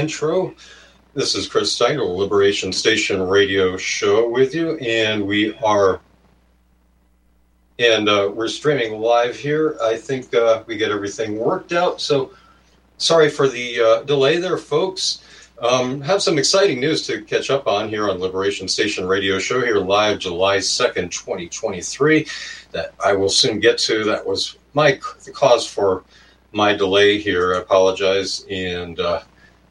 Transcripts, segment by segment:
intro. This is Chris Steiner, Liberation Station radio show with you, and we are, and uh, we're streaming live here. I think uh, we get everything worked out. So, sorry for the uh, delay there, folks. Um, have some exciting news to catch up on here on Liberation Station Radio Show here live July 2nd, 2023, that I will soon get to. That was my the cause for my delay here. I apologize. And uh,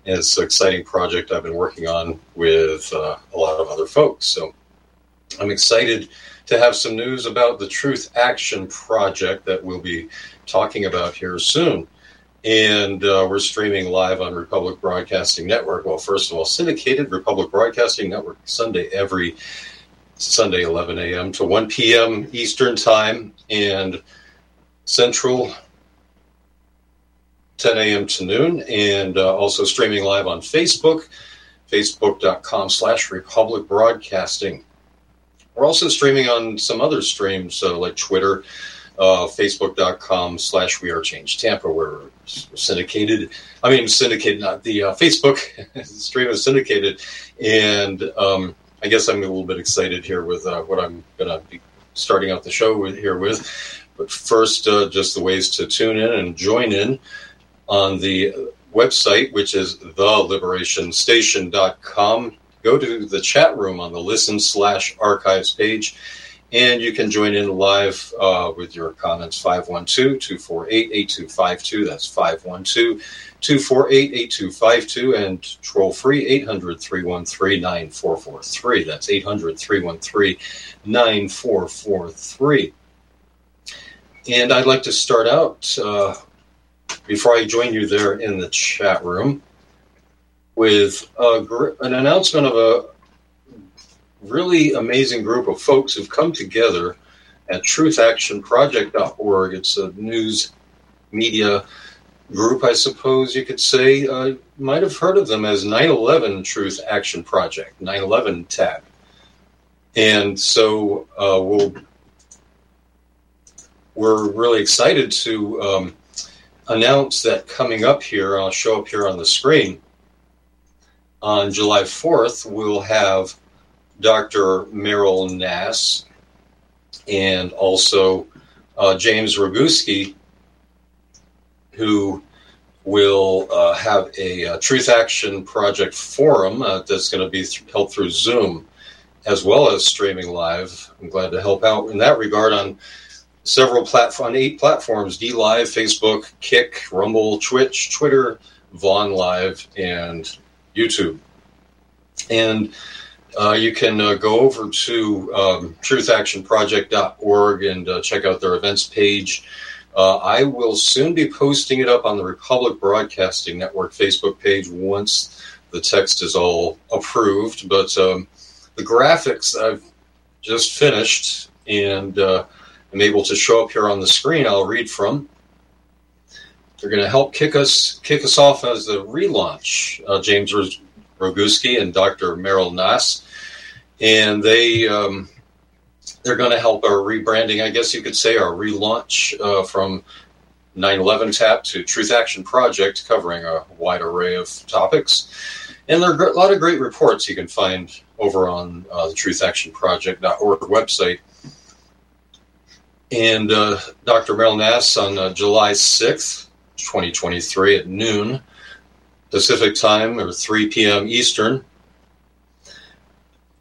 it's an exciting project I've been working on with uh, a lot of other folks. So I'm excited to have some news about the Truth Action Project that we'll be talking about here soon and uh, we're streaming live on Republic Broadcasting Network. Well, first of all, syndicated Republic Broadcasting Network Sunday every Sunday 11 a.m. to 1 p.m. Eastern Time and Central 10 a.m. to noon, and uh, also streaming live on Facebook, facebook.com slash Republic Broadcasting. We're also streaming on some other streams uh, like Twitter, uh, facebook.com slash we are change tampa where we're syndicated i mean syndicated not the uh, facebook stream is syndicated and um, i guess i'm a little bit excited here with uh, what i'm going to be starting out the show with here with but first uh, just the ways to tune in and join in on the website which is theliberationstation.com go to the chat room on the listen slash archives page and you can join in live uh, with your comments 512 248 8252. That's 512 248 8252. And troll free 800 313 9443. That's 800 313 9443. And I'd like to start out uh, before I join you there in the chat room with a, an announcement of a really amazing group of folks who've come together at truthactionproject.org. It's a news media group, I suppose you could say. Uh, might have heard of them as 9 11 Truth Action Project, 9 11 TAP. And so uh, we'll, we're really excited to um, announce that coming up here, I'll show up here on the screen. On July 4th, we'll have Dr. Meryl Nass and also uh, James Roguski, who will uh, have a, a, uh, Truth Action Project forum uh, that's going to be th- held through Zoom as well as streaming live. I'm glad to help out in that regard on several platform, eight platforms: D Live, Facebook, Kick, Rumble, Twitch, Twitter, Vaughn Live, and YouTube. And uh, you can uh, go over to um, truthactionproject.org and uh, check out their events page. Uh, I will soon be posting it up on the Republic Broadcasting Network Facebook page once the text is all approved. But um, the graphics I've just finished and uh, am able to show up here on the screen. I'll read from. They're going to help kick us kick us off as the relaunch. Uh, James Roguski and Dr. Meryl Nass, and they um, they're going to help our rebranding, I guess you could say, our relaunch uh, from 9/11 Tap to Truth Action Project, covering a wide array of topics. And there are a lot of great reports you can find over on uh, the truthactionproject.org website. And uh, Dr. Meryl Nass on uh, July 6th, 2023 at noon Pacific time or 3 p.m. Eastern,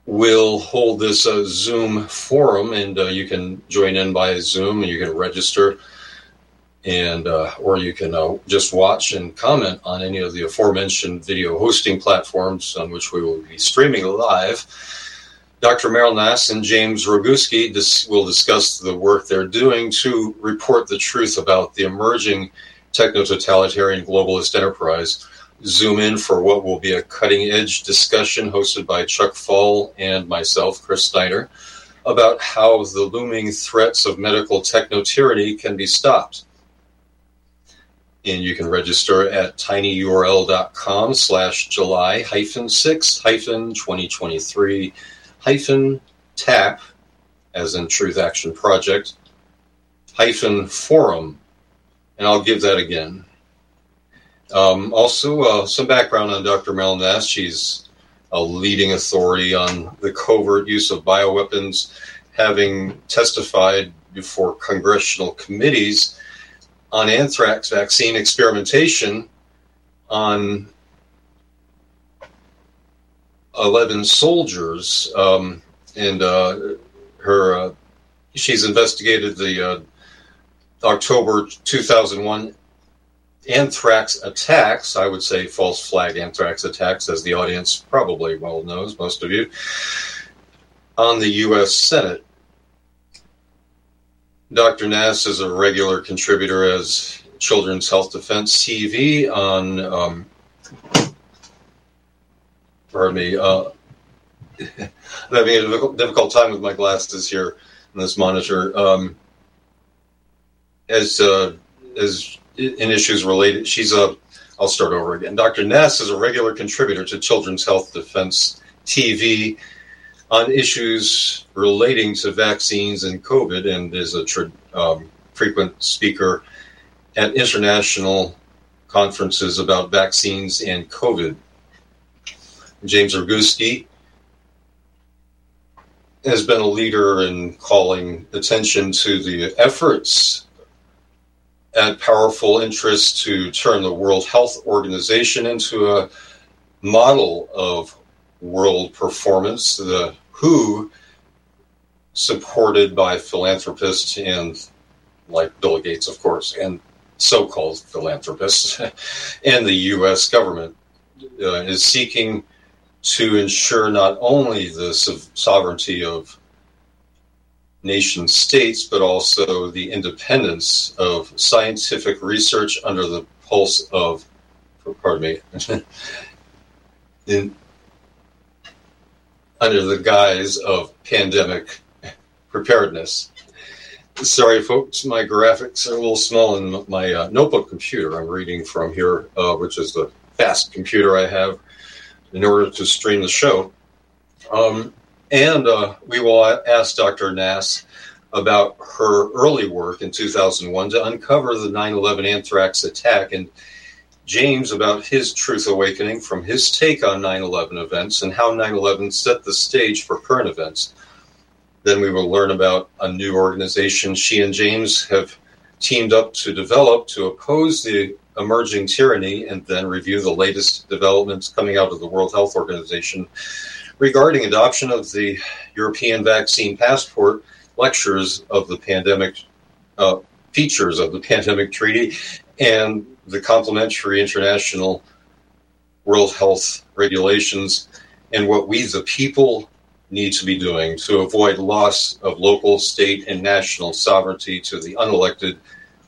will hold this uh, Zoom forum, and uh, you can join in by Zoom, and you can register, and uh, or you can uh, just watch and comment on any of the aforementioned video hosting platforms on which we will be streaming live. Dr. Meryl Nass and James Roguski dis- will discuss the work they're doing to report the truth about the emerging techno totalitarian globalist enterprise zoom in for what will be a cutting edge discussion hosted by Chuck Fall and myself, Chris Steiner, about how the looming threats of medical techno tyranny can be stopped. And you can register at tinyurl.com slash July hyphen six hyphen 2023 hyphen tap, as in Truth Action Project, hyphen forum. And I'll give that again Um, also, uh, some background on Dr. Mel Nass. She's a leading authority on the covert use of bioweapons, having testified before congressional committees on anthrax vaccine experimentation on 11 soldiers. Um, and uh, her, uh, she's investigated the uh, October 2001 anthrax attacks, I would say false flag anthrax attacks, as the audience probably well knows, most of you, on the U.S. Senate. Dr. Nass is a regular contributor as Children's Health Defense TV on, um, pardon me, uh, I'm having a difficult, difficult, time with my glasses here in this monitor. Um, as uh, as in issues related. She's a, I'll start over again. Dr. Ness is a regular contributor to Children's Health Defense TV on issues relating to vaccines and COVID and is a um, frequent speaker at international conferences about vaccines and COVID. James Roguski has been a leader in calling attention to the efforts and powerful interests to turn the World Health Organization into a model of world performance. The WHO, supported by philanthropists and like Bill Gates, of course, and so-called philanthropists, and the U.S. government uh, is seeking to ensure not only the sovereignty of nation states, but also the independence of scientific research under the pulse of, pardon me, in, under the guise of pandemic preparedness. Sorry, folks, my graphics are a little small in my uh, notebook computer I'm reading from here, uh, which is the fast computer I have in order to stream the show. Um, and uh, we will ask Dr. Nass about her early work in 2001 to uncover the 9 11 anthrax attack, and James about his truth awakening from his take on 9 11 events and how 9 11 set the stage for current events. Then we will learn about a new organization she and James have teamed up to develop to oppose the emerging tyranny and then review the latest developments coming out of the World Health Organization regarding adoption of the European vaccine passport, lectures of the pandemic uh, features of the pandemic treaty, and the complementary international World Health regulations, and what we, the people, need to be doing to avoid loss of local, state, and national sovereignty to the unelected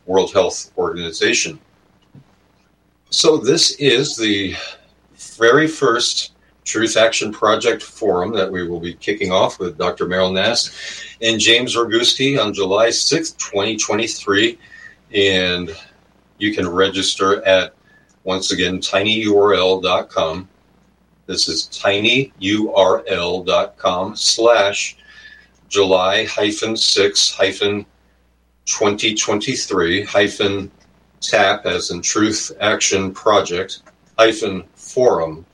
World Health Organization. So, this is the very first Truth Action Project Forum that we will be kicking off with Dr. Meryl Nass and James Roguski on July 6th, 2023. And you can register at, once again, tinyurl.com. This is tinyurl.com slash July hyphen 6 hyphen 2023 hyphen tap as in Truth Action Project hyphen forum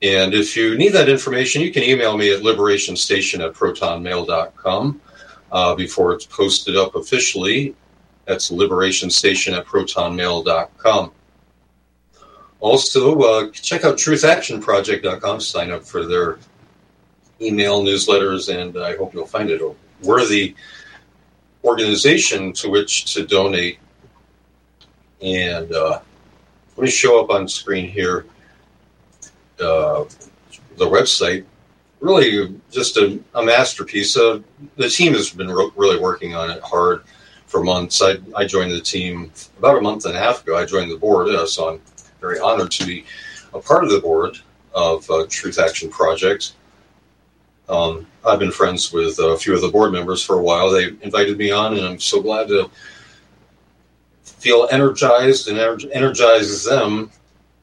and if you need that information, you can email me at liberationstation at protonmail.com uh, before it's posted up officially. That's liberationstation at protonmail.com. Also, uh, check out truthactionproject.com, sign up for their email newsletters, and I hope you'll find it a worthy organization to which to donate. And uh, let me show up on screen here uh, the website, really just a, a masterpiece. Uh, the team has been ro- really working on it hard for months. I, I joined the team about a month and a half ago. I joined the board, uh, so I'm very honored to be a part of the board of uh, Truth Action Project. Um, I've been friends with a few of the board members for a while. They invited me on, and I'm so glad to feel energized and energizes them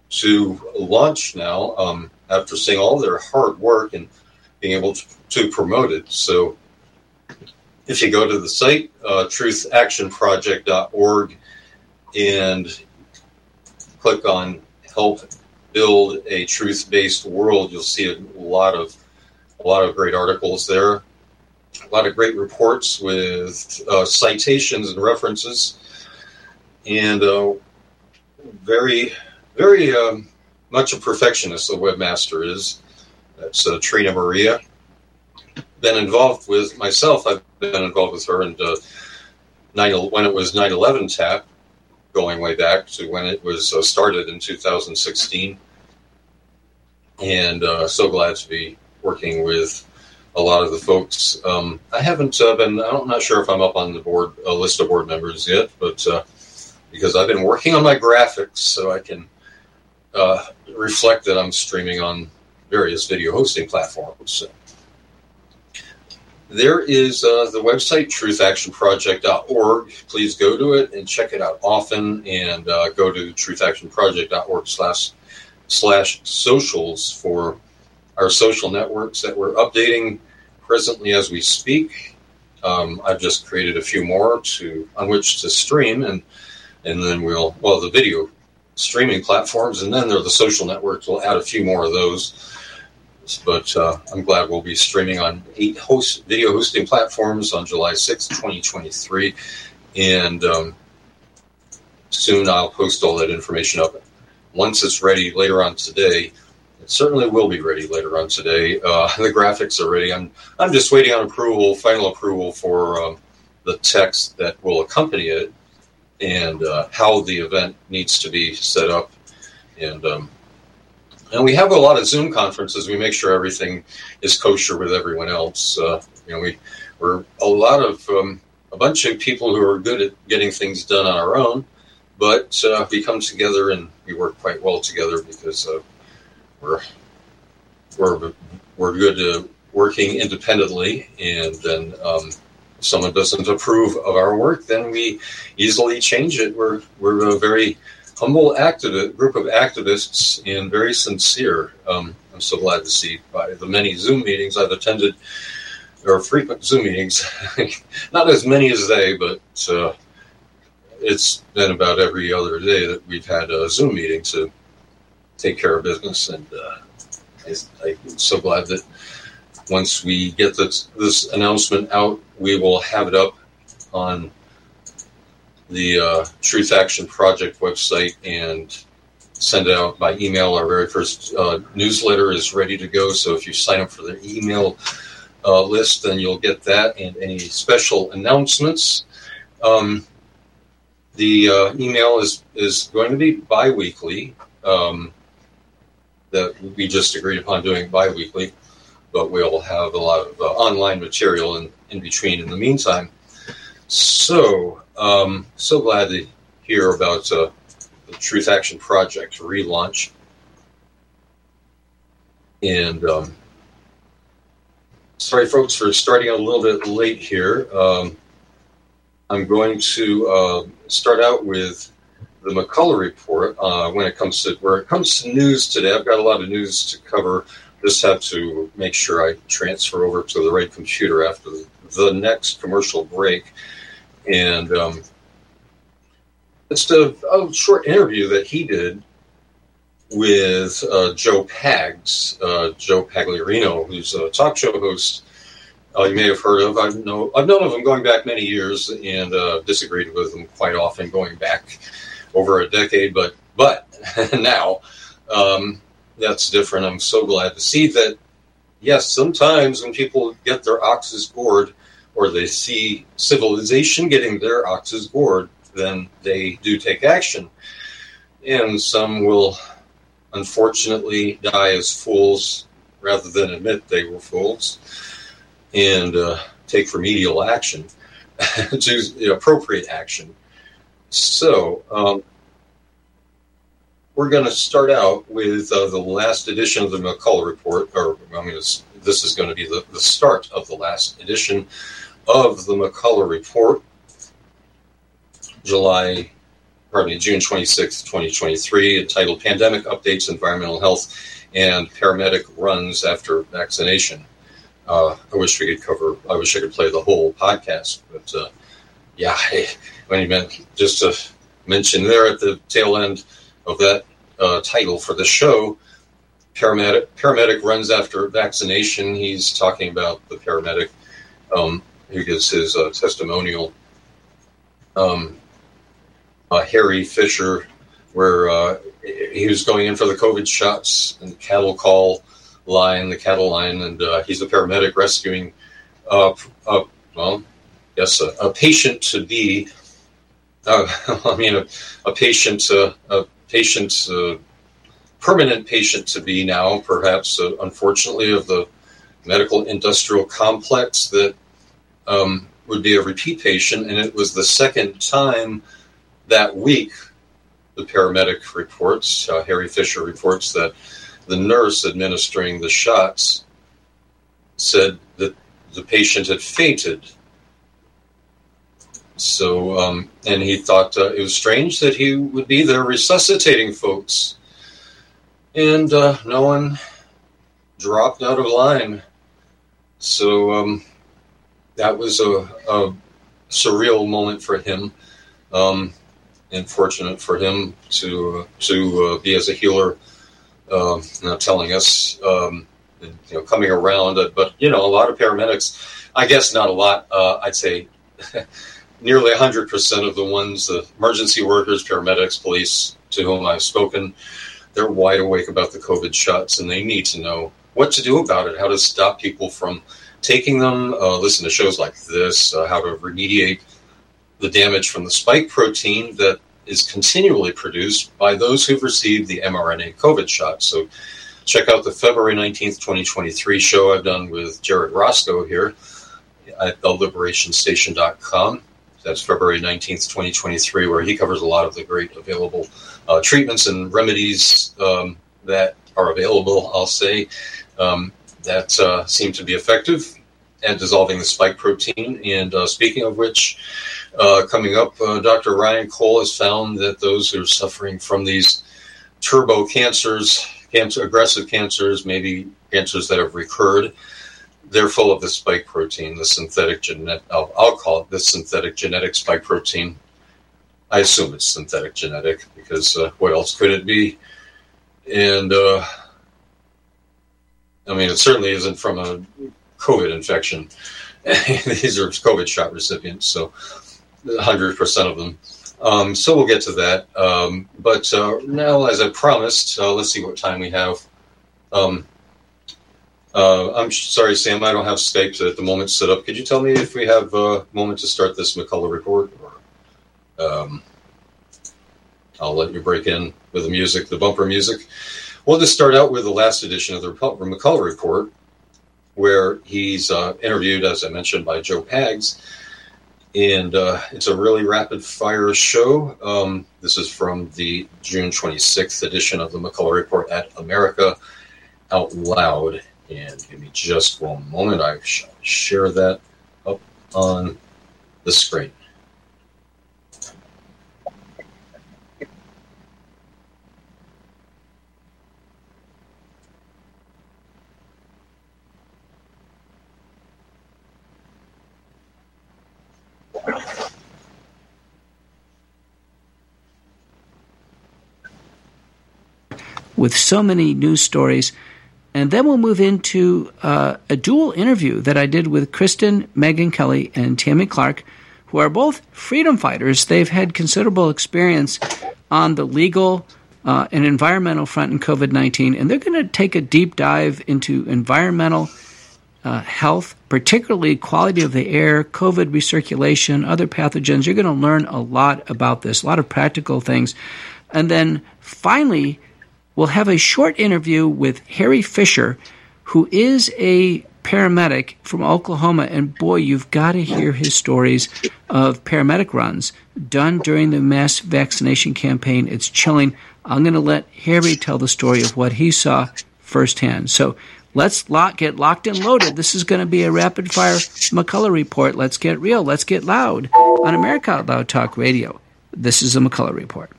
to launch now um, after seeing all their hard work and being able to, to, promote it. So if you go to the site, uh, truthactionproject.org, and click on help build a truth-based world, you'll see a lot of a lot of great articles there, a lot of great reports with uh, citations and references, and uh, very very um, much a perfectionist. The webmaster is. That's uh, Trina Maria. Been involved with myself. I've been involved with her and uh, when it was 9/11 tap, going way back to when it was uh, started in 2016, and uh, so glad to be working with a lot of the folks. Um, I haven't uh, been. I'm not sure if I'm up on the board a list of board members yet, but uh, because I've been working on my graphics, so I can uh, reflect that I'm streaming on various video hosting platforms. So there is uh, the website truthactionproject.org. Please go to it and check it out often, and uh, go to truthactionproject.org slash slash socials for our social networks that we're updating presently as we speak. Um, I've just created a few more to on which to stream, and and then we'll well the video streaming platforms, and then there are the social networks. We'll add a few more of those. But uh, I'm glad we'll be streaming on eight host video hosting platforms on July 6, 2023. And um, soon I'll post all that information up. Once it's ready later on today, it certainly will be ready later on today. Uh, the graphics are ready. I'm I'm just waiting on approval, final approval for um, the text that will accompany it, and uh, how the event needs to be set up. And um, and we have a lot of Zoom conferences. We make sure everything is kosher with everyone else. Uh, you know, we we're a lot of um, a bunch of people who are good at getting things done on our own, but uh, we come together and we work quite well together because uh, we're we're we're good at working independently, and then um, someone doesn't approve of our work, then we easily change it. We're we're a very humble activist, group of activists and very sincere. Um, I'm so glad to see by the many Zoom meetings I've attended, or frequent Zoom meetings, not as many as they, but uh, it's been about every other day that we've had a Zoom meeting to take care of business. And uh, I, am so glad that once we get this, this announcement out, we will have it up on the uh, Truth Action Project website and send it out by email. Our very first uh, newsletter is ready to go. So if you sign up for the email uh, list, then you'll get that and any special announcements. Um, the uh, email is, is going to be bi weekly. Um, that we just agreed upon doing bi weekly, but we'll have a lot of uh, online material in, in between in the meantime. So, um, so glad to hear about uh, the Truth Action Project relaunch. And um, sorry, folks, for starting a little bit late here. Um, I'm going to uh, start out with the McCullough report uh, when it comes to where it comes to news today. I've got a lot of news to cover. Just have to make sure I transfer over to the right computer after the, the next commercial break and um, just a, a, short interview that he did with uh, Joe Pags, uh, Joe Pagliarulo, who's a talk show host. Uh, you may have heard of. I know I've known of him going back many years and uh, disagreed with him quite often, going back over a decade. But but now um, that's different. I'm so glad to see that. Yes, sometimes when people get their oxes gored or they see civilization getting their oxes gored, then they do take action. And some will unfortunately die as fools rather than admit they were fools and uh, take remedial action, to appropriate action. So, um, we're going to start out with uh, the last edition of the McCullough Report, or I mean, this is going to be the, the start of the last edition of the McCullough Report, July, pardon me, June 26, 2023, entitled Pandemic Updates, Environmental Health, and Paramedic Runs After Vaccination. Uh, I wish we could cover, I wish I could play the whole podcast, but uh, yeah, when you meant just to mention there at the tail end, of that uh, title for the show. Paramedic paramedic runs after vaccination. He's talking about the paramedic um, who gives his uh, testimonial. Um, uh, Harry Fisher, where uh, he was going in for the COVID shots and the cattle call line, the cattle line, and uh, he's a paramedic rescuing, uh, well, yes, a, a patient to be. Uh, I mean, a, a patient, uh, a patient, permanent patient to be now, perhaps, unfortunately, of the medical industrial complex that um, would be a repeat patient. And it was the second time that week, the paramedic reports, uh, Harry Fisher reports that the nurse administering the shots said that the patient had fainted. So, um, and he thought uh, it was strange that he would be there resuscitating folks. And uh, no one dropped out of line. So um, that was a, a, surreal moment for him. Um, and fortunate for him to uh, to uh, be as a healer, uh, telling us, um, and, you know, coming around. but you know, a lot of paramedics, I guess not a lot. Uh, I'd say nearly hundred percent of the ones, the emergency workers, paramedics, police to whom I've spoken, they're wide awake about the COVID shots, and they need to know what to do about it, how to stop people from taking them. Uh, listen to shows like this, uh, how to remediate the damage from the spike protein that is continually produced by those who've received the mRNA COVID shot. So check out the February 19th, 2023 show I've done with Jared Roscoe here at theliberationstation.com. That's February 19th, 2023, where he covers a lot of the great available uh, treatments and remedies um, that are available, I'll say, um, that uh, seem to be effective at dissolving the spike protein. And uh, speaking of which, uh, coming up, uh, Dr. Ryan Cole has found that those who are suffering from these turbo cancers, cancer, aggressive cancers, maybe cancers that have recurred, they're full of the spike protein, the synthetic genetic, I'll, I'll call it the synthetic genetic spike protein. I assume it's synthetic genetic because uh, what else could it be? And uh, I mean, it certainly isn't from a COVID infection. These are COVID shot recipients, so 100% of them. Um, so we'll get to that. Um, but uh, now, as I promised, uh, let's see what time we have. Um, uh, I'm sorry, Sam, I don't have Skype at the moment set up. Could you tell me if we have a moment to start this McCullough report? Or, um, I'll let you break in with the music, the bumper music. We'll just start out with the last edition of the McCullough report, where he's uh, interviewed, as I mentioned, by Joe Pags and uh, it's a really rapid fire show. Um, this is from the June 26th edition of the McCullough Report at America Out Loud. And give me just one moment. I shall share that up on the screen. With so many news stories. And then we'll move into uh, a dual interview that I did with Kristen, Meghan Kelly, and Tammy Clark, who are both freedom fighters. They've had considerable experience on the legal uh, and environmental front in COVID 19, and they're going to take a deep dive into environmental uh, health, particularly quality of the air, COVID recirculation, other pathogens. You're going to learn a lot about this, a lot of practical things. And then finally, we'll have a short interview with Harry Fisher, who is a paramedic from Oklahoma. And boy, you've got to hear his stories of paramedic runs done during the mass vaccination campaign. It's chilling. I'm going to let Harry tell the story of what he saw firsthand. So let's lock, get locked and loaded. This is going to be a rapid fire McCullough report. Let's get real. Let's get loud on America Out Loud Talk Radio. This is a McCullough report.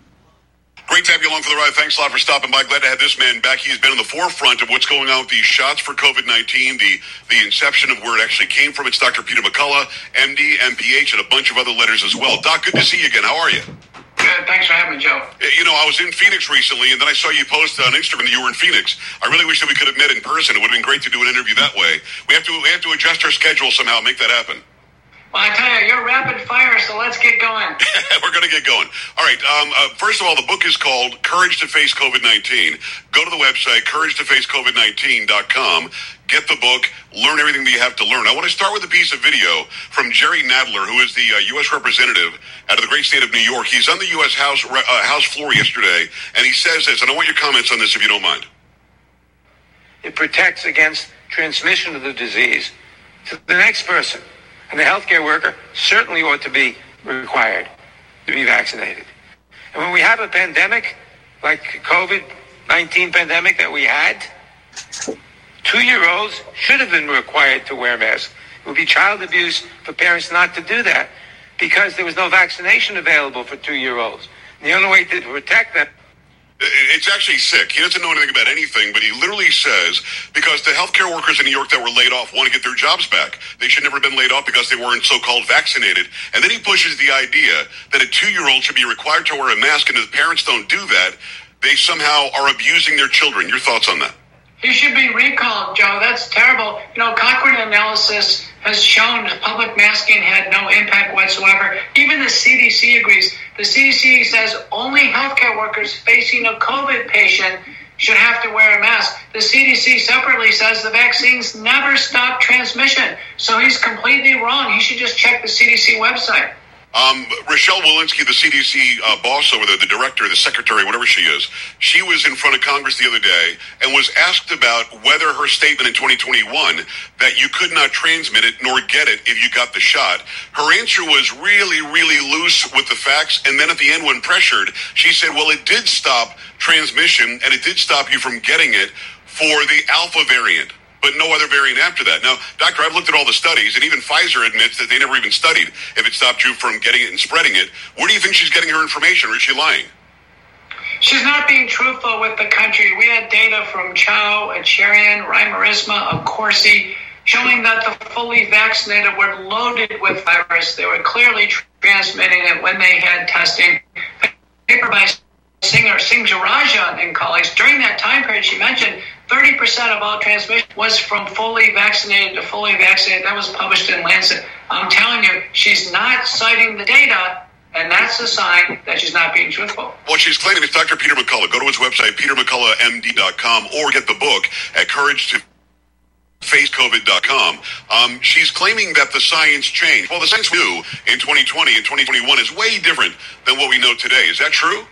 Great to have you along for the ride. Thanks a lot for stopping by. Glad to have this man back. He's been in the forefront of what's going on with these shots for COVID 19, the, the inception of where it actually came from. It's Dr. Peter McCullough, MD, MPH, and a bunch of other letters as well. Doc, good to see you again. How are you? Thanks for having me, Joe. You know, I was in Phoenix recently, and then I saw you post on Instagram that you were in Phoenix. I really wish that we could have met in person. It would have been great to do an interview that way. We have to we have to adjust our schedule somehow, make that happen. Well, I tell you, you're rapid fire, so let's get going. We're going to get going. All right. Um, uh, first of all, the book is called Courage to Face COVID 19. Go to the website, couragetofacecovid19.com. Get the book, learn everything that you have to learn. I want to start with a piece of video from Jerry Nadler, who is the uh, U.S. representative out of the great state of New York. He's on the U.S. House, uh, House floor yesterday, and he says this, and I want your comments on this if you don't mind. It protects against transmission of the disease to the next person. And the healthcare worker certainly ought to be required to be vaccinated. And when we have a pandemic like COVID-19 pandemic that we had, two-year-olds should have been required to wear masks. It would be child abuse for parents not to do that because there was no vaccination available for two-year-olds. The only way to protect them it's actually sick. He doesn't know anything about anything, but he literally says because the healthcare workers in New York that were laid off want to get their jobs back. They should never have been laid off because they weren't so-called vaccinated. And then he pushes the idea that a two-year-old should be required to wear a mask, and if parents don't do that, they somehow are abusing their children. Your thoughts on that? He should be recalled, Joe. That's terrible. You know, Cochrane analysis has shown public masking had no impact whatsoever. Even the CDC agrees. The CDC says only healthcare workers facing a COVID patient should have to wear a mask. The CDC separately says the vaccines never stop transmission. So he's completely wrong. He should just check the CDC website. Um, Rochelle Walensky, the CDC uh, boss over there, the director, the secretary, whatever she is, she was in front of Congress the other day and was asked about whether her statement in 2021 that you could not transmit it nor get it if you got the shot. Her answer was really, really loose with the facts. And then at the end, when pressured, she said, well, it did stop transmission and it did stop you from getting it for the alpha variant but no other variant after that. Now, doctor, I've looked at all the studies, and even Pfizer admits that they never even studied if it stopped you from getting it and spreading it. Where do you think she's getting her information, or is she lying? She's not being truthful with the country. We had data from Chau, Acharian, Riemersma, Corsi, showing that the fully vaccinated were loaded with virus. They were clearly transmitting it when they had testing. Paper by Singer, Singh Rajan and colleagues, during that time period she mentioned, 30% of all transmission was from fully vaccinated to fully vaccinated. That was published in Lancet. I'm telling you, she's not citing the data, and that's a sign that she's not being truthful. What she's claiming is Dr. Peter McCullough. Go to his website, petermcculloughmd.com, or get the book at Courage to facecovid.com. Um, she's claiming that the science changed. Well, the science we knew in 2020 and 2021 is way different than what we know today. Is that true?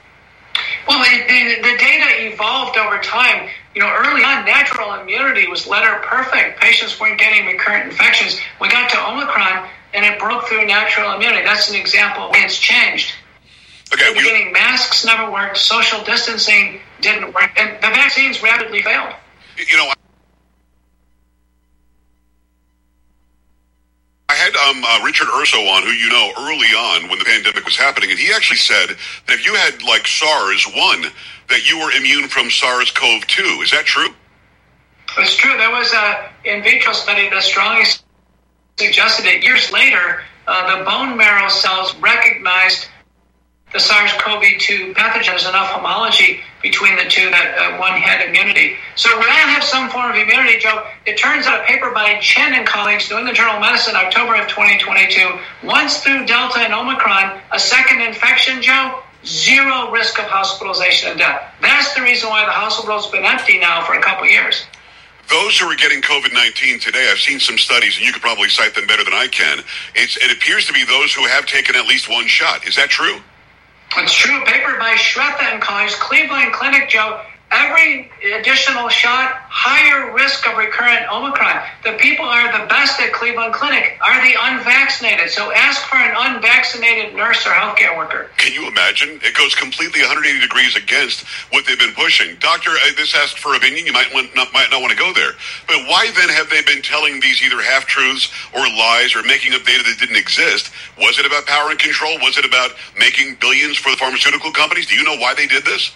Well, the, the data evolved over time. You know, early on, natural immunity was letter perfect. Patients weren't getting recurrent infections. We got to Omicron, and it broke through natural immunity. That's an example it's changed. Okay, the beginning, masks never worked. Social distancing didn't work, and the vaccines rapidly failed. You know, I had um, uh, Richard Urso on, who you know early on when the pandemic was happening, and he actually said that if you had like SARS one, that you were immune from SARS-CoV-2. Is that true? It's true. There was a in vitro study that strongly suggested it. Years later, uh, the bone marrow cells recognized the SARS-CoV-2 pathogen is enough homology between the two that uh, one had immunity. So we all have some form of immunity, Joe. It turns out a paper by Chen and colleagues, New England Journal of Medicine, October of 2022, once through Delta and Omicron, a second infection, Joe, zero risk of hospitalization and death. That's the reason why the hospital's been empty now for a couple years. Those who are getting COVID 19 today, I've seen some studies, and you could probably cite them better than I can. It's, it appears to be those who have taken at least one shot. Is that true? It's true. A Paper by Shrestha and colleagues, Cleveland Clinic, Joe. Every additional shot, higher risk of recurrent Omicron. The people are the best at Cleveland Clinic are the unvaccinated. So ask for an unvaccinated nurse or healthcare worker. Can you imagine? It goes completely 180 degrees against what they've been pushing. Doctor, this asks for opinion. You might, want, not, might not want to go there. But why then have they been telling these either half truths or lies or making up data that didn't exist? Was it about power and control? Was it about making billions for the pharmaceutical companies? Do you know why they did this?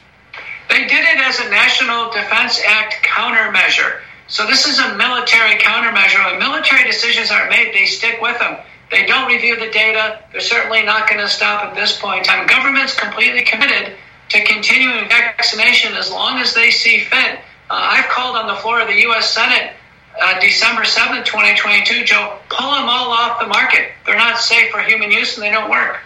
They did it as a National Defense Act countermeasure. So this is a military countermeasure. When military decisions are made, they stick with them. They don't review the data. They're certainly not going to stop at this point in time. Government's completely committed to continuing vaccination as long as they see fit. Uh, I've called on the floor of the U.S. Senate uh, December 7th, 2022, Joe, pull them all off the market. They're not safe for human use and they don't work.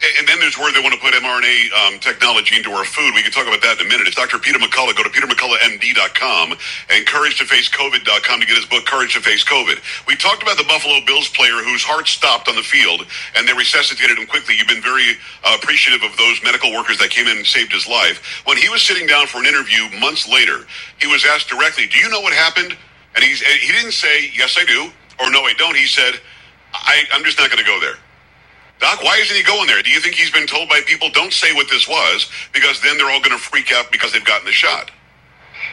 And then there's where they want to put mRNA um, technology into our food. We can talk about that in a minute. It's Dr. Peter McCullough. Go to petermcculloughmd.com and courage2facecovid.com to get his book, Courage to Face COVID. We talked about the Buffalo Bills player whose heart stopped on the field and they resuscitated him quickly. You've been very uh, appreciative of those medical workers that came in and saved his life. When he was sitting down for an interview months later, he was asked directly, Do you know what happened? And he's, he didn't say, Yes, I do, or No, I don't. He said, I, I'm just not going to go there. Doc, why isn't he going there? Do you think he's been told by people, don't say what this was, because then they're all going to freak out because they've gotten the shot?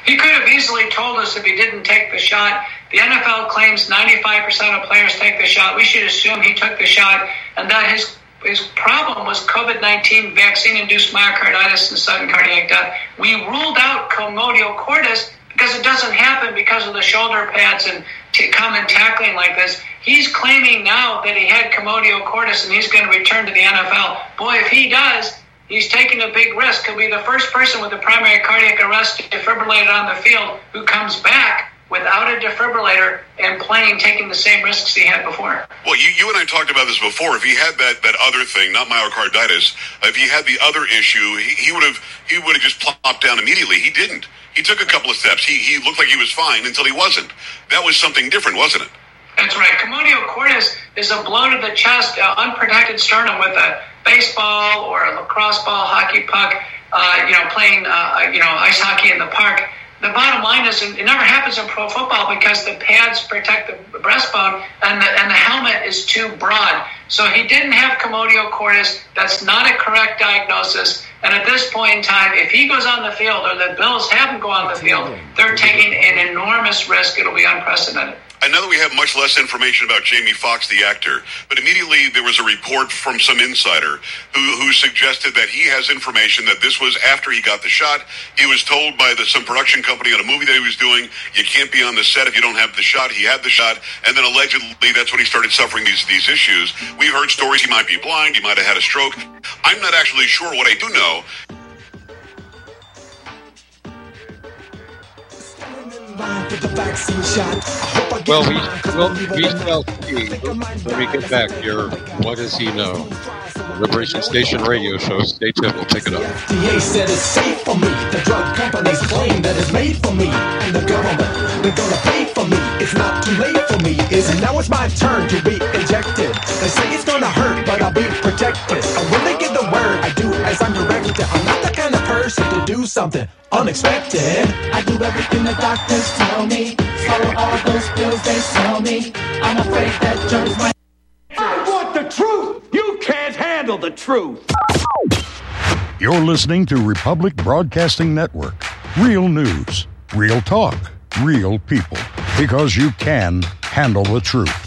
He could have easily told us if he didn't take the shot. The NFL claims 95% of players take the shot. We should assume he took the shot and that his his problem was COVID 19 vaccine induced myocarditis and sudden cardiac death. We ruled out commotio cordis because it doesn't happen because of the shoulder pads and t- common tackling like this. He's claiming now that he had commotio cordis and he's going to return to the NFL. Boy, if he does, he's taking a big risk. He'll be the first person with a primary cardiac arrest defibrillated on the field who comes back without a defibrillator and playing, taking the same risks he had before. Well, you, you and I talked about this before. If he had that, that other thing, not myocarditis, if he had the other issue, he, he would have he would have just plopped down immediately. He didn't. He took a couple of steps. He, he looked like he was fine until he wasn't. That was something different, wasn't it? That's right. Commotio cordis is a blow to the chest, uh, unprotected sternum with a baseball or a lacrosse ball, hockey puck, uh, you know, playing, uh, you know, ice hockey in the park the bottom line is it never happens in pro football because the pads protect the breastbone and the, and the helmet is too broad. So he didn't have commotio cordis. That's not a correct diagnosis. And at this point in time, if he goes on the field or the Bills have him go on the field, they're taking an enormous risk. It'll be unprecedented. I know that we have much less information about Jamie Foxx, the actor, but immediately there was a report from some insider who, who suggested that he has information that this was after he got the shot. He was told by the, some production company on a movie that he was doing, you can't be on the set if you don't have the shot. He had the shot, and then allegedly that's when he started suffering these, these issues. We've heard stories he might be blind, he might have had a stroke. I'm not actually sure. What I do know Well, we well, we shall see when we get back here. What does he know? Liberation Station radio show. Stay tuned. We'll pick it up. FDA said it's safe for me. The drug companies claim that it's made for me. And the government, they're gonna pay for me. It's not too late for me. Is it? Now it's my turn to be injected. They say it's gonna hurt, but I'll be protected. And when they get the word, I do as I'm directed. I'm person to do something unexpected. I do everything the doctors tell me. Swallow all those pills they sell me. I'm afraid that germs might. I want the truth. You can't handle the truth. You're listening to Republic Broadcasting Network. Real news, real talk, real people. Because you can handle the truth.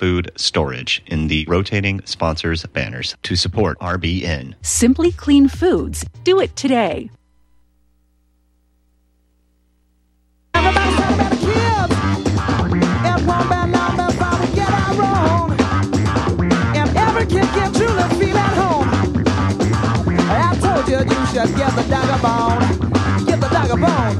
food storage in the rotating sponsors banners to support RBN. Simply Clean Foods. Do it today. You should get the dagger bone. Get the dagger bone.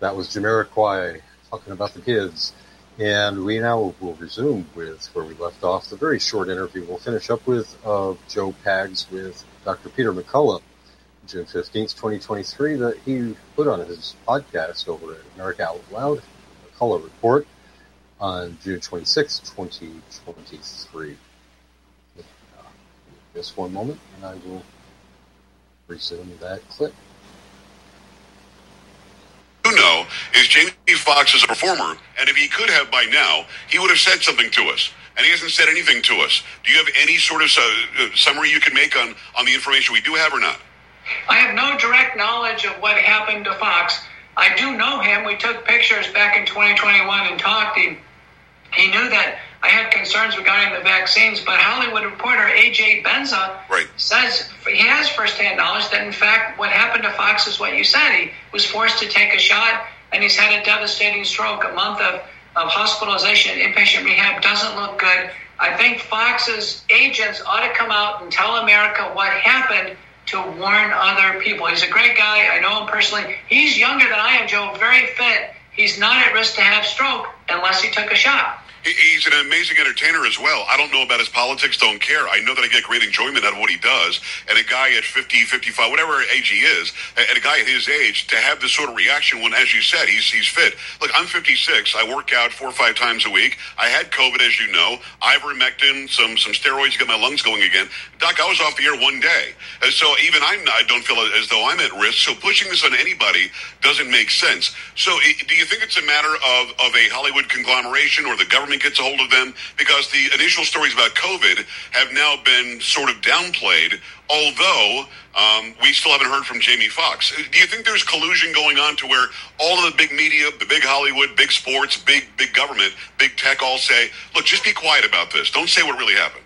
That was Jamiroquai talking about the kids. And we now will resume with where we left off, the very short interview. We'll finish up with of Joe Pags with Dr. Peter McCullough, June 15th, 2023, that he put on his podcast over at America Out Loud, McCullough Report, on June 26th, 2023. Uh, just one moment, and I will resume that clip know is Jamie Foxx is a performer, and if he could have by now, he would have said something to us. And he hasn't said anything to us. Do you have any sort of uh, summary you can make on, on the information we do have or not? I have no direct knowledge of what happened to Foxx. I do know him. We took pictures back in 2021 and talked. He, he knew that I had concerns regarding the vaccines, but Hollywood reporter AJ Benza right. says he has firsthand knowledge that, in fact, what happened to Foxx is what you said. He was forced to take a shot, and he's had a devastating stroke. A month of, of hospitalization, inpatient rehab doesn't look good. I think Foxx's agents ought to come out and tell America what happened to warn other people. He's a great guy. I know him personally. He's younger than I am, Joe, very fit. He's not at risk to have stroke unless he took a shot. He's an amazing entertainer as well. I don't know about his politics, don't care. I know that I get great enjoyment out of what he does. And a guy at 50, 55, whatever age he is, and a guy at his age to have this sort of reaction when, as you said, he's, he's fit. Look, I'm 56. I work out four or five times a week. I had COVID, as you know, ivermectin, some, some steroids to get my lungs going again. Doc, I was off the air one day. And so even I'm I don't feel as though I'm at risk. So pushing this on anybody doesn't make sense. So do you think it's a matter of, of a Hollywood conglomeration or the government government gets a hold of them because the initial stories about COVID have now been sort of downplayed. Although um, we still haven't heard from Jamie Foxx. Do you think there's collusion going on to where all of the big media, the big Hollywood, big sports, big big government, big tech all say, "Look, just be quiet about this. Don't say what really happened."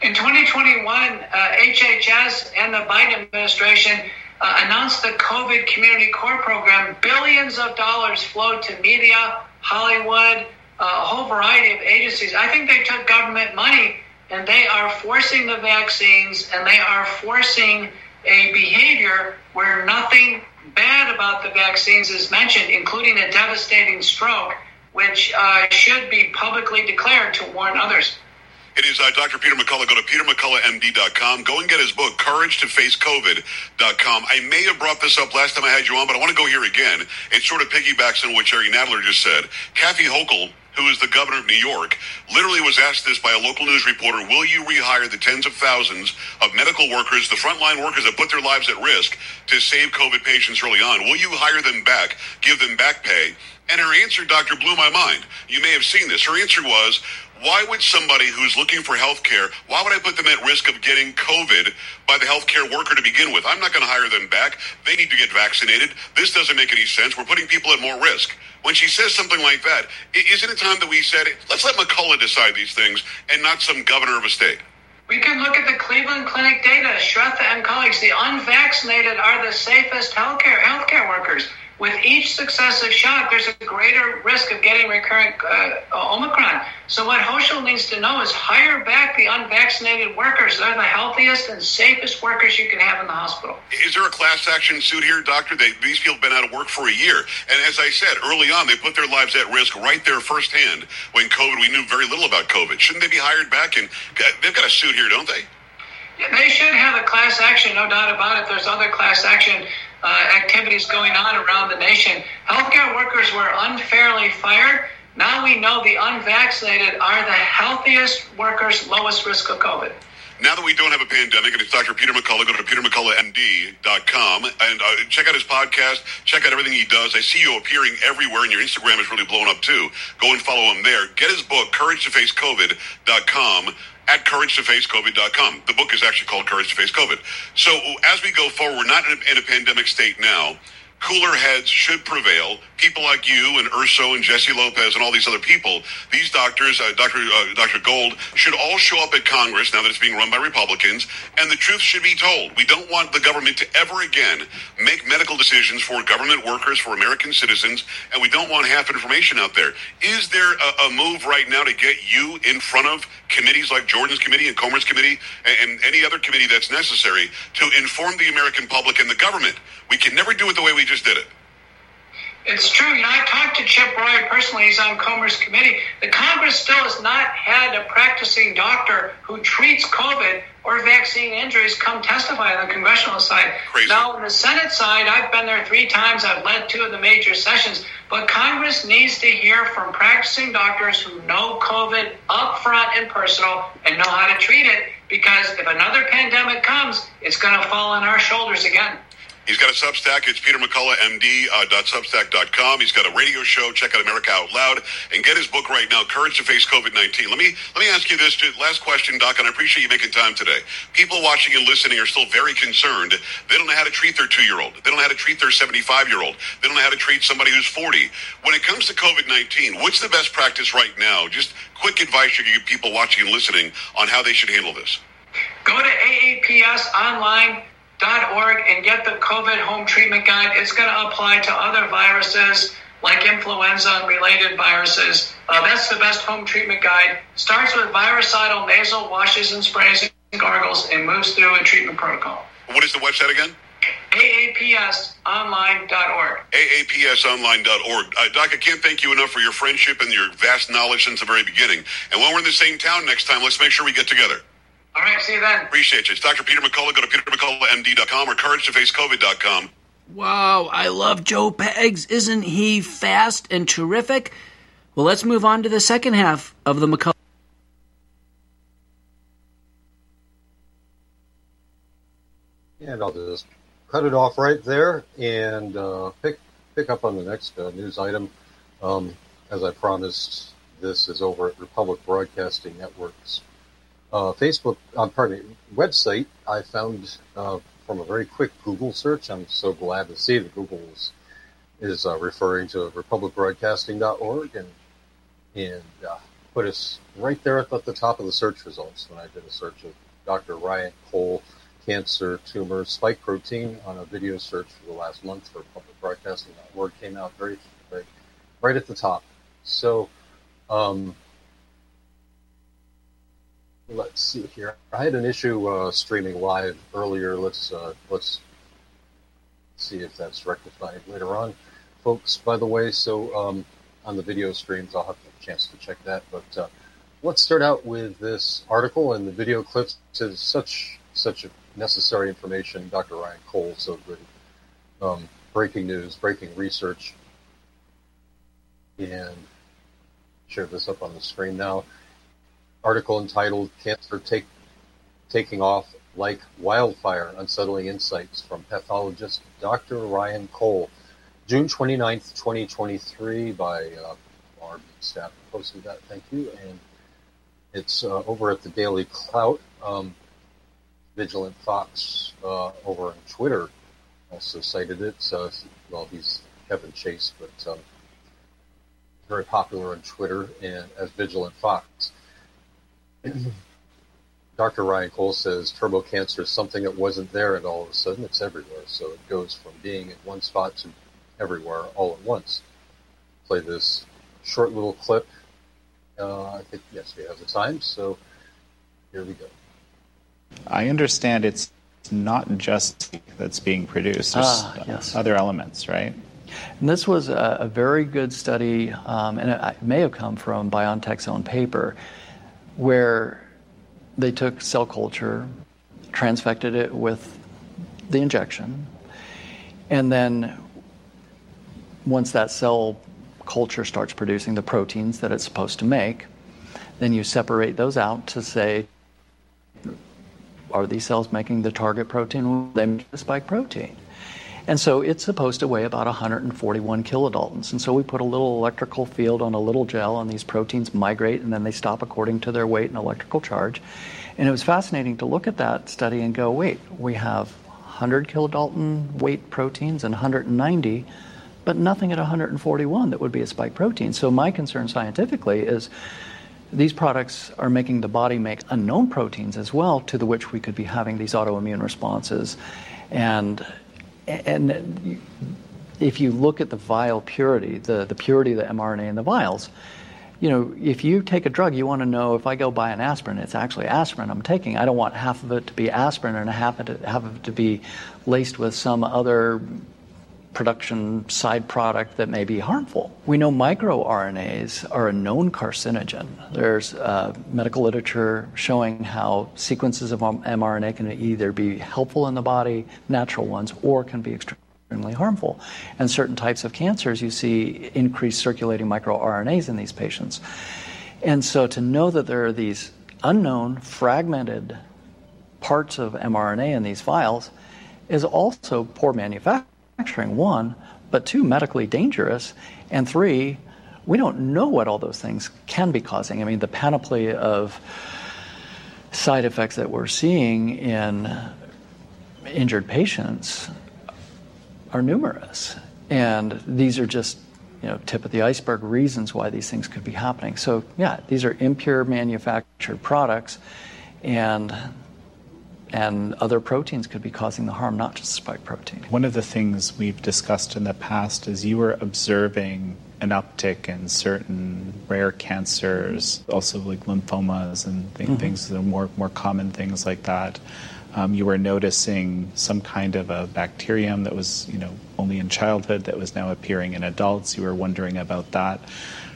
In 2021, uh, HHS and the Biden administration uh, announced the COVID Community Corps Program. Billions of dollars flowed to media, Hollywood, a whole variety of agencies. I think they took government money and they are forcing the vaccines and they are forcing a behavior where nothing bad about the vaccines is mentioned, including a devastating stroke, which uh, should be publicly declared to warn others. It is uh, Dr. Peter McCullough. Go to petermcculloughmd.com. Go and get his book, Courage to Face COVID.com. I may have brought this up last time I had you on, but I want to go here again. It sort of piggybacks on what Jerry Nadler just said. Kathy Hochul, who is the governor of New York, literally was asked this by a local news reporter Will you rehire the tens of thousands of medical workers, the frontline workers that put their lives at risk to save COVID patients early on? Will you hire them back, give them back pay? And her answer, Doctor, blew my mind. You may have seen this. Her answer was, why would somebody who's looking for health care, why would I put them at risk of getting COVID by the healthcare worker to begin with? I'm not going to hire them back. They need to get vaccinated. This doesn't make any sense. We're putting people at more risk. When she says something like that, isn't it time that we said, let's let McCullough decide these things and not some governor of a state? We can look at the Cleveland Clinic data. Shrestha and colleagues, the unvaccinated are the safest healthcare healthcare workers with each successive shot, there's a greater risk of getting recurrent uh, Omicron. So what Hochul needs to know is hire back the unvaccinated workers. They're the healthiest and safest workers you can have in the hospital. Is there a class action suit here, doctor? They, these people have been out of work for a year. And as I said early on, they put their lives at risk right there firsthand. When COVID, we knew very little about COVID. Shouldn't they be hired back? And they've got a suit here, don't they? Yeah, they should have a class action, no doubt about it. There's other class action uh, activities going on around the nation. Healthcare workers were unfairly fired. Now we know the unvaccinated are the healthiest workers, lowest risk of COVID. Now that we don't have a pandemic, and it's Dr. Peter McCullough, go to petermcculloughmd.com and uh, check out his podcast, check out everything he does. I see you appearing everywhere, and your Instagram is really blowing up too. Go and follow him there. Get his book, CourageToFaceCovid.com at couragetofacecovid.com. The book is actually called Courage to Face COVID. So as we go forward, we're not in a, in a pandemic state now cooler heads should prevail. People like you and Urso and Jesse Lopez and all these other people, these doctors, uh, Dr. Uh, Dr. Gold, should all show up at Congress now that it's being run by Republicans, and the truth should be told. We don't want the government to ever again make medical decisions for government workers, for American citizens, and we don't want half information out there. Is there a, a move right now to get you in front of committees like Jordan's committee and Comer's committee and, and any other committee that's necessary to inform the American public and the government? We can never do it the way we just did it. It's true. You know, I talked to Chip Roy personally. He's on Comer's committee. The Congress still has not had a practicing doctor who treats COVID or vaccine injuries come testify on the congressional side. Crazy. Now, on the Senate side, I've been there three times. I've led two of the major sessions. But Congress needs to hear from practicing doctors who know COVID up front and personal and know how to treat it because if another pandemic comes, it's going to fall on our shoulders again. He's got a Substack. It's peter petermcculloughmd.substack.com. Uh, He's got a radio show. Check out America Out Loud and get his book right now, Courage to Face COVID-19. Let me let me ask you this last question, Doc, and I appreciate you making time today. People watching and listening are still very concerned. They don't know how to treat their two-year-old. They don't know how to treat their 75-year-old. They don't know how to treat somebody who's 40. When it comes to COVID-19, what's the best practice right now? Just quick advice you give people watching and listening on how they should handle this. Go to AAPS online org and get the COVID home treatment guide. It's going to apply to other viruses like influenza and related viruses. Uh, that's the best home treatment guide. Starts with virucidal nasal washes and sprays and gargles and moves through a treatment protocol. What is the website again? AAPSonline.org. AAPSonline.org. Uh, Doc, I can't thank you enough for your friendship and your vast knowledge since the very beginning. And when we're in the same town next time, let's make sure we get together. All right, see you then. Appreciate you. It's Dr. Peter McCullough. Go to petermcculloughmd.com or couragetofacecovid.com. Wow, I love Joe Pags. Isn't he fast and terrific? Well, let's move on to the second half of the McCullough. And I'll just cut it off right there and uh, pick pick up on the next uh, news item. Um, as I promised this is over at Republic Broadcasting Network's uh, Facebook, uh, pardon me, website. I found uh, from a very quick Google search. I'm so glad to see that Google is, is uh, referring to republicbroadcasting.org and and uh, put us right there at the top of the search results when I did a search of Dr. Ryan Cole cancer tumor spike protein on a video search for the last month for public broadcasting. That word came out very, very right at the top. So, um, let's see here. I had an issue uh, streaming live earlier. Let's uh, let's see if that's rectified later on, folks. By the way, so um, on the video streams, I'll have a chance to check that. But uh, let's start out with this article and the video clips. Such such necessary information. Dr. Ryan Cole, so good. Um, breaking news, breaking research, and share this up on the screen now. Article entitled "Cancer Take Taking Off Like Wildfire: Unsettling Insights from Pathologist Dr. Ryan Cole." June 29th, 2023, by uh, our staff posted that. Thank you. And it's uh, over at the Daily Clout. Um, Vigilant Fox uh, over on Twitter also cited it. So, well, he's Kevin Chase, but um, very popular on Twitter and as Vigilant Fox. Dr. Ryan Cole says turbo cancer is something that wasn't there, and all of a sudden it's everywhere. So it goes from being in one spot to everywhere all at once. Play this short little clip. Uh, I think yes, we have the time, so here we go. I understand it's not just that's being produced. There's ah, yes. other elements, right? And this was a, a very good study, um, and it, it, may have come from BioNTech's own paper, where they took cell culture, transfected it with the injection, and then once that cell culture starts producing the proteins that it's supposed to make, then you separate those out to say are these cells making the target protein? Will They make the spike protein. And so it's supposed to weigh about 141 kilodaltons. And so we put a little electrical field on a little gel, and these proteins migrate and then they stop according to their weight and electrical charge. And it was fascinating to look at that study and go, wait, we have 100 kilodalton weight proteins and 190, but nothing at 141 that would be a spike protein. So my concern scientifically is these products are making the body make unknown proteins as well, to the which we could be having these autoimmune responses. And, and if you look at the vial purity, the, the purity of the mRNA in the vials, you know, if you take a drug, you want to know if I go buy an aspirin, it's actually aspirin I'm taking. I don't want half of it to be aspirin and half of it, half of it to be laced with some other production side product that may be harmful. We know microRNAs are a known carcinogen. There's uh, medical literature showing how sequences of mRNA can either be helpful in the body, natural ones, or can be extremely harmful. And certain types of cancers, you see increased circulating microRNAs in these patients. And so to know that there are these unknown, fragmented parts of mRNA in these files is also poor manufacturing manufacturing, one, but two, medically dangerous, and three, we don't know what all those things can be causing. I mean, the panoply of side effects that we're seeing in injured patients are numerous. And these are just, you know, tip of the iceberg reasons why these things could be happening. So, yeah, these are impure manufactured products, and and other proteins could be causing the harm, not just spike protein. One of the things we've discussed in the past is you were observing an uptick in certain rare cancers, also like lymphomas and th- mm-hmm. things that are more more common things like that. Um, you were noticing some kind of a bacterium that was, you know, only in childhood that was now appearing in adults. You were wondering about that.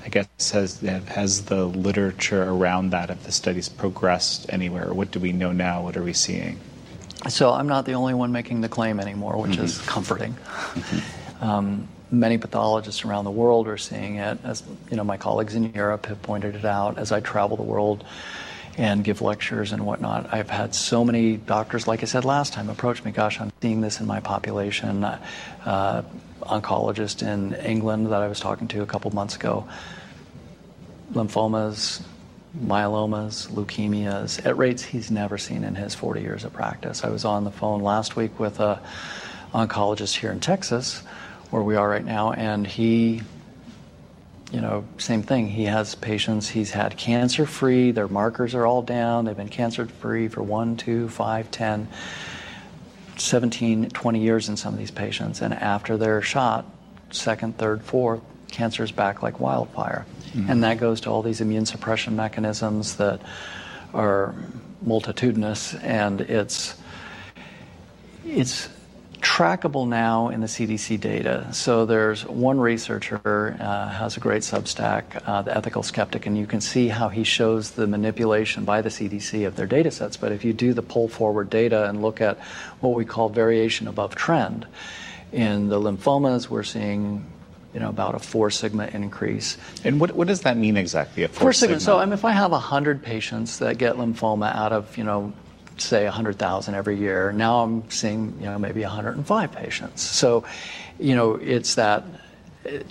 I guess has has the literature around that of the studies progressed anywhere? What do we know now? What are we seeing? So I'm not the only one making the claim anymore, which mm-hmm. is comforting. Mm-hmm. Um, many pathologists around the world are seeing it. As you know, my colleagues in Europe have pointed it out. As I travel the world and give lectures and whatnot, I've had so many doctors, like I said last time, approach me. Gosh, I'm seeing this in my population. Uh, oncologist in England that I was talking to a couple months ago lymphomas, myelomas, leukemias at rates he's never seen in his 40 years of practice. I was on the phone last week with a oncologist here in Texas, where we are right now, and he, you know, same thing. He has patients, he's had cancer free, their markers are all down, they've been cancer free for one, two, five, 10, 17, 20 years in some of these patients, and after they're shot, second, third, fourth, cancer's back like wildfire. Mhm. And that goes to all these immune suppression mechanisms that are multitudinous, and it's it's trackable now in the CDC data. So there's one researcher uh, has a great Substack, uh, the Ethical Skeptic, and you can see how he shows the manipulation by the CDC of their data sets. But if you do the pull forward data and look at what we call variation above trend, in the lymphomas we're seeing you know about a four sigma increase. And what, what does that mean exactly? A Four sigma. So I mean, if I have hundred patients that get lymphoma out of you know, say hundred thousand every year, now I'm seeing you know maybe 105 patients. So, you know, it's that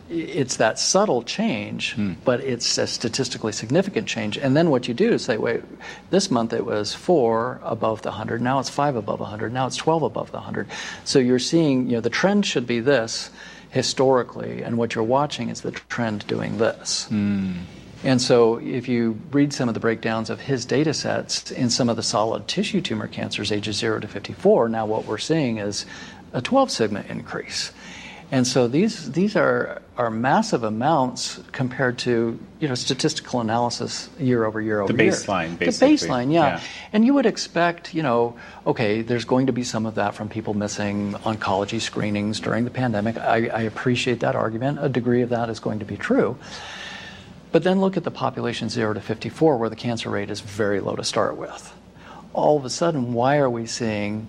it's that subtle change, hmm. but it's a statistically significant change. And then what you do is say, wait, this month it was four above the 100, now it's five above 100, now it's 12 above the 100. So you're seeing, you know, the trend should be this historically, and what you're watching is the trend doing this. Hmm. And so, if you read some of the breakdowns of his data sets in some of the solid tissue tumor cancers, ages 0 to 54, now what we're seeing is a 12 sigma increase. And so these these are are massive amounts compared to you know statistical analysis year over year over The year. baseline, The baseline, yeah. Yeah. And you would expect, you know, okay, there's going to be some of that from people missing oncology screenings during the pandemic. I, I appreciate that argument. A degree of that is going to be true. But then look at the population 0 to 54, where the cancer rate is very low to start with. All of a sudden, why are we seeing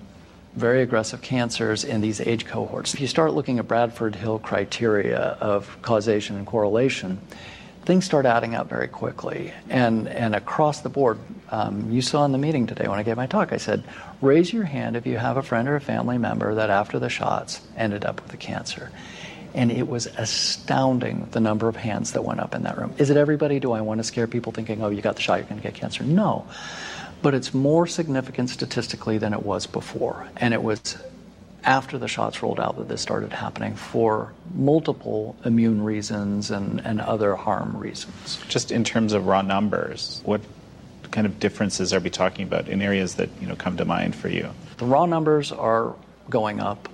very aggressive cancers in these age cohorts? If you start looking at Bradford Hill criteria of causation and correlation, things start adding up very quickly. And, and across the board, um, you saw in the meeting today when I gave my talk, I said, raise your hand if you have a friend or a family member that after the shots ended up with a cancer. And it was astounding the number of hands that went up in that room. Is it everybody? Do I want to scare people thinking, oh, you got the shot, you're going to get cancer? No. But it's more significant statistically than it was before. And it was after the shots rolled out that this started happening for multiple immune reasons and, and other harm reasons. Just in terms of raw numbers, what kind of differences are we talking about in areas that you know come to mind for you? The raw numbers are going up.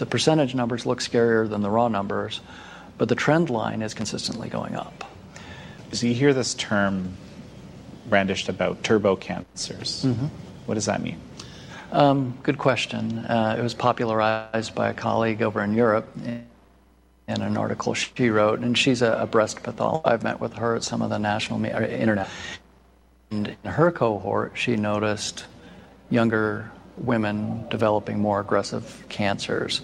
The percentage numbers look scarier than the raw numbers, but the trend line is consistently going up. So you hear this term brandished about turbo cancers. Mhm. What does that mean? Um, good question. Uh, it was popularized by a colleague over in Europe in, in an article she wrote, and she's a, a breast pathologist. I've met with her at some of the national me- internet. And in her cohort, she noticed younger women developing more aggressive cancers.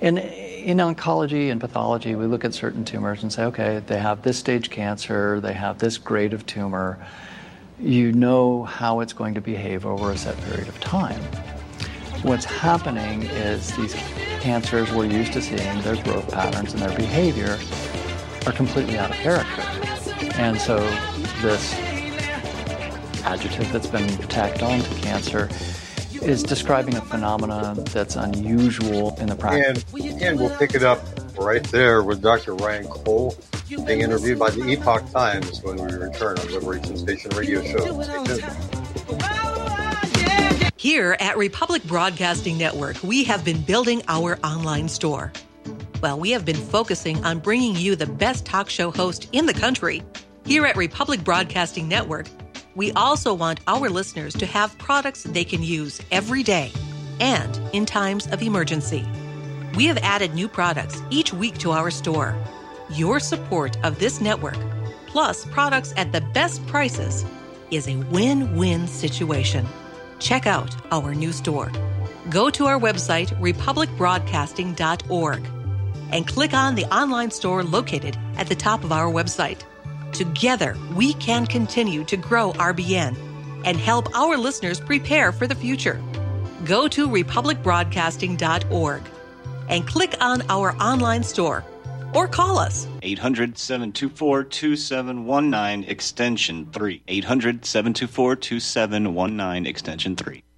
And in oncology and pathology, we look at certain tumors and say, okay, they have this stage cancer, they have this grade of tumor. You know how it's going to behave over a set period of time. What's happening is these cancers we're used to seeing, their growth patterns and their behavior are completely out of character. And so this adjective that's been tacked on to cancer is describing a phenomenon that's unusual in the practice. And, and we'll pick it up right there with Dr. Ryan Cole being interviewed by the Epoch Times when we return on Liberation Station Radio Show. Here at Republic Broadcasting Network, we have been building our online store. Well, we have been focusing on bringing you the best talk show host in the country. Here at Republic Broadcasting Network, we also want our listeners to have products they can use every day and in times of emergency. We have added new products each week to our store. Your support of this network, plus products at the best prices, is a win win situation. Check out our new store. Go to our website, republicbroadcasting.org, and click on the online store located at the top of our website. Together, we can continue to grow RBN and help our listeners prepare for the future. Go to republicbroadcasting.org and click on our online store. or call us. 800 724 2719 extension 3. 800 724 2719 extension 3.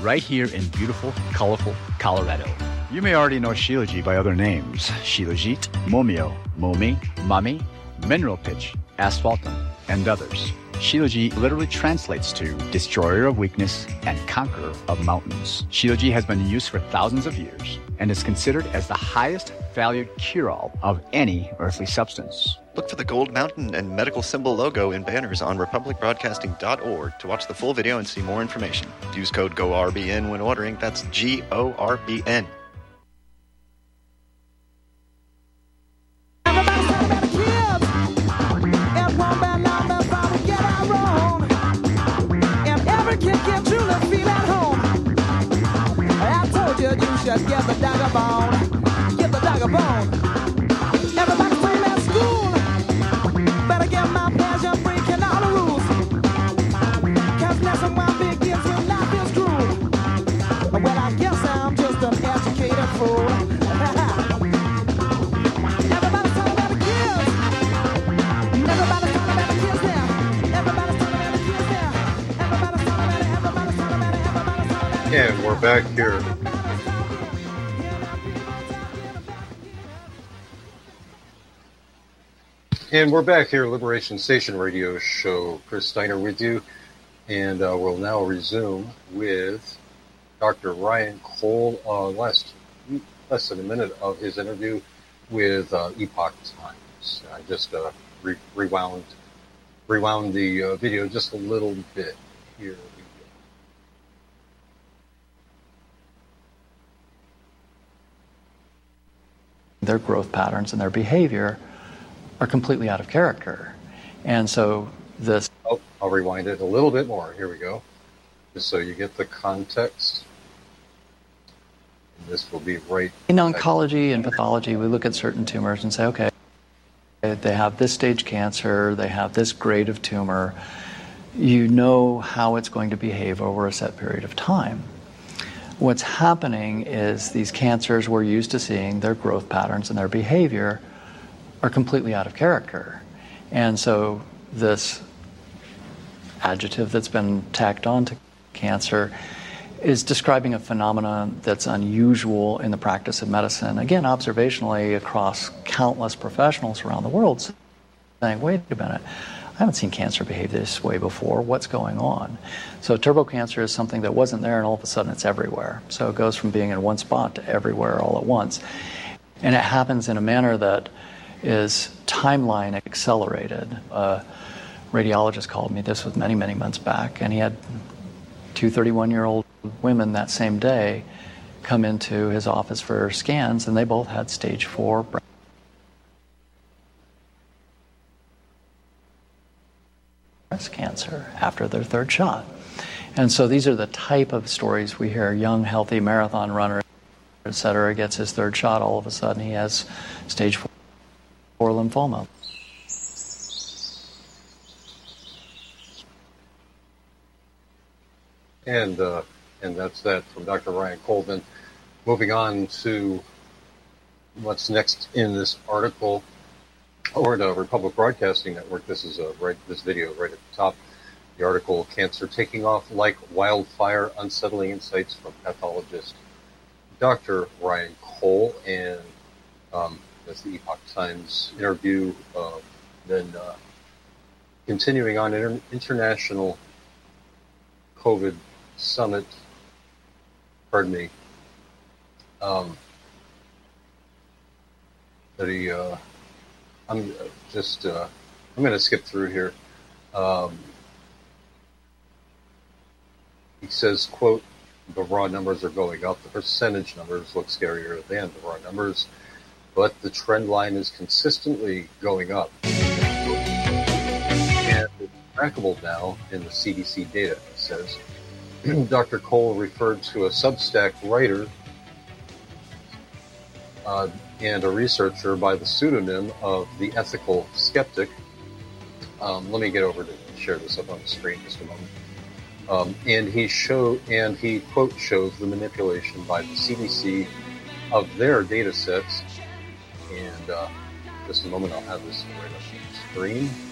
right here in beautiful, colorful Colorado. You may already know Shilajit by other names Shilajit, Momio, Momi, Mami, Mineral Pitch, Asphaltum, and others. Shilajit literally translates to destroyer of weakness and conqueror of mountains. Shilajit has been in use for thousands of years and is considered as the highest valued cure all of any earthly substance. Look for the gold mountain and medical symbol logo in banners on republicbroadcasting.org to watch the full video and see more information. Use code GORBN when ordering. That's G O R B N. get the dagger bone. And we're back here, Liberation Station Radio Show. Chris Steiner with you. And uh, we'll now resume with Dr. Ryan Cole. Uh, last less than a minute of his interview with uh, Epoch Times. I just uh, re- rewound rewound the uh, video just a little bit here. Their growth patterns and their behavior are completely out of character. And so this. Oh, I'll rewind it a little bit more. Here we go. Just so you get the context. And this will be right. In oncology and pathology, we look at certain tumors and say, okay, they have this stage cancer, they have this grade of tumor. You know how it's going to behave over a set period of time. What's happening is these cancers we're used to seeing, their growth patterns and their behavior are completely out of character. And so this adjective that's been tacked on to cancer is describing a phenomenon that's unusual in the practice of medicine. Again, observationally across countless professionals around the world saying, wait a minute, I haven't seen cancer behave this way before. What's going on? So, turbo cancer is something that wasn't there, and all of a sudden it's everywhere. So, it goes from being in one spot to everywhere all at once. And it happens in a manner that is timeline accelerated. A radiologist called me, this was many, many months back, and he had two 31 year old women that same day come into his office for scans, and they both had stage four breast cancer after their third shot. And so these are the type of stories we hear young, healthy marathon runner, et cetera, gets his third shot, all of a sudden he has stage four for lymphoma And uh, and that's that from Dr. Ryan Colvin. Moving on to what's next in this article over at Republic Broadcasting Network. This is a right this video right at the top. The article "Cancer Taking Off Like Wildfire: Unsettling Insights from Pathologist Dr. Ryan Cole." And um, the Epoch Times interview. Uh, then uh, continuing on inter- international COVID summit. Pardon me. Um, he, uh, I'm just, uh, I'm going to skip through here. Um, he says, quote, the raw numbers are going up. The percentage numbers look scarier than the raw numbers, but the trend line is consistently going up. And it's trackable now in the CDC data, he says. Dr. Cole referred to a Substack writer uh, and a researcher by the pseudonym of the Ethical Skeptic. Um, let me get over to share this up on the screen just a moment. Um, and he show and he quote shows the manipulation by the CDC of their data sets. And uh, just a moment, I'll have this right up on the screen.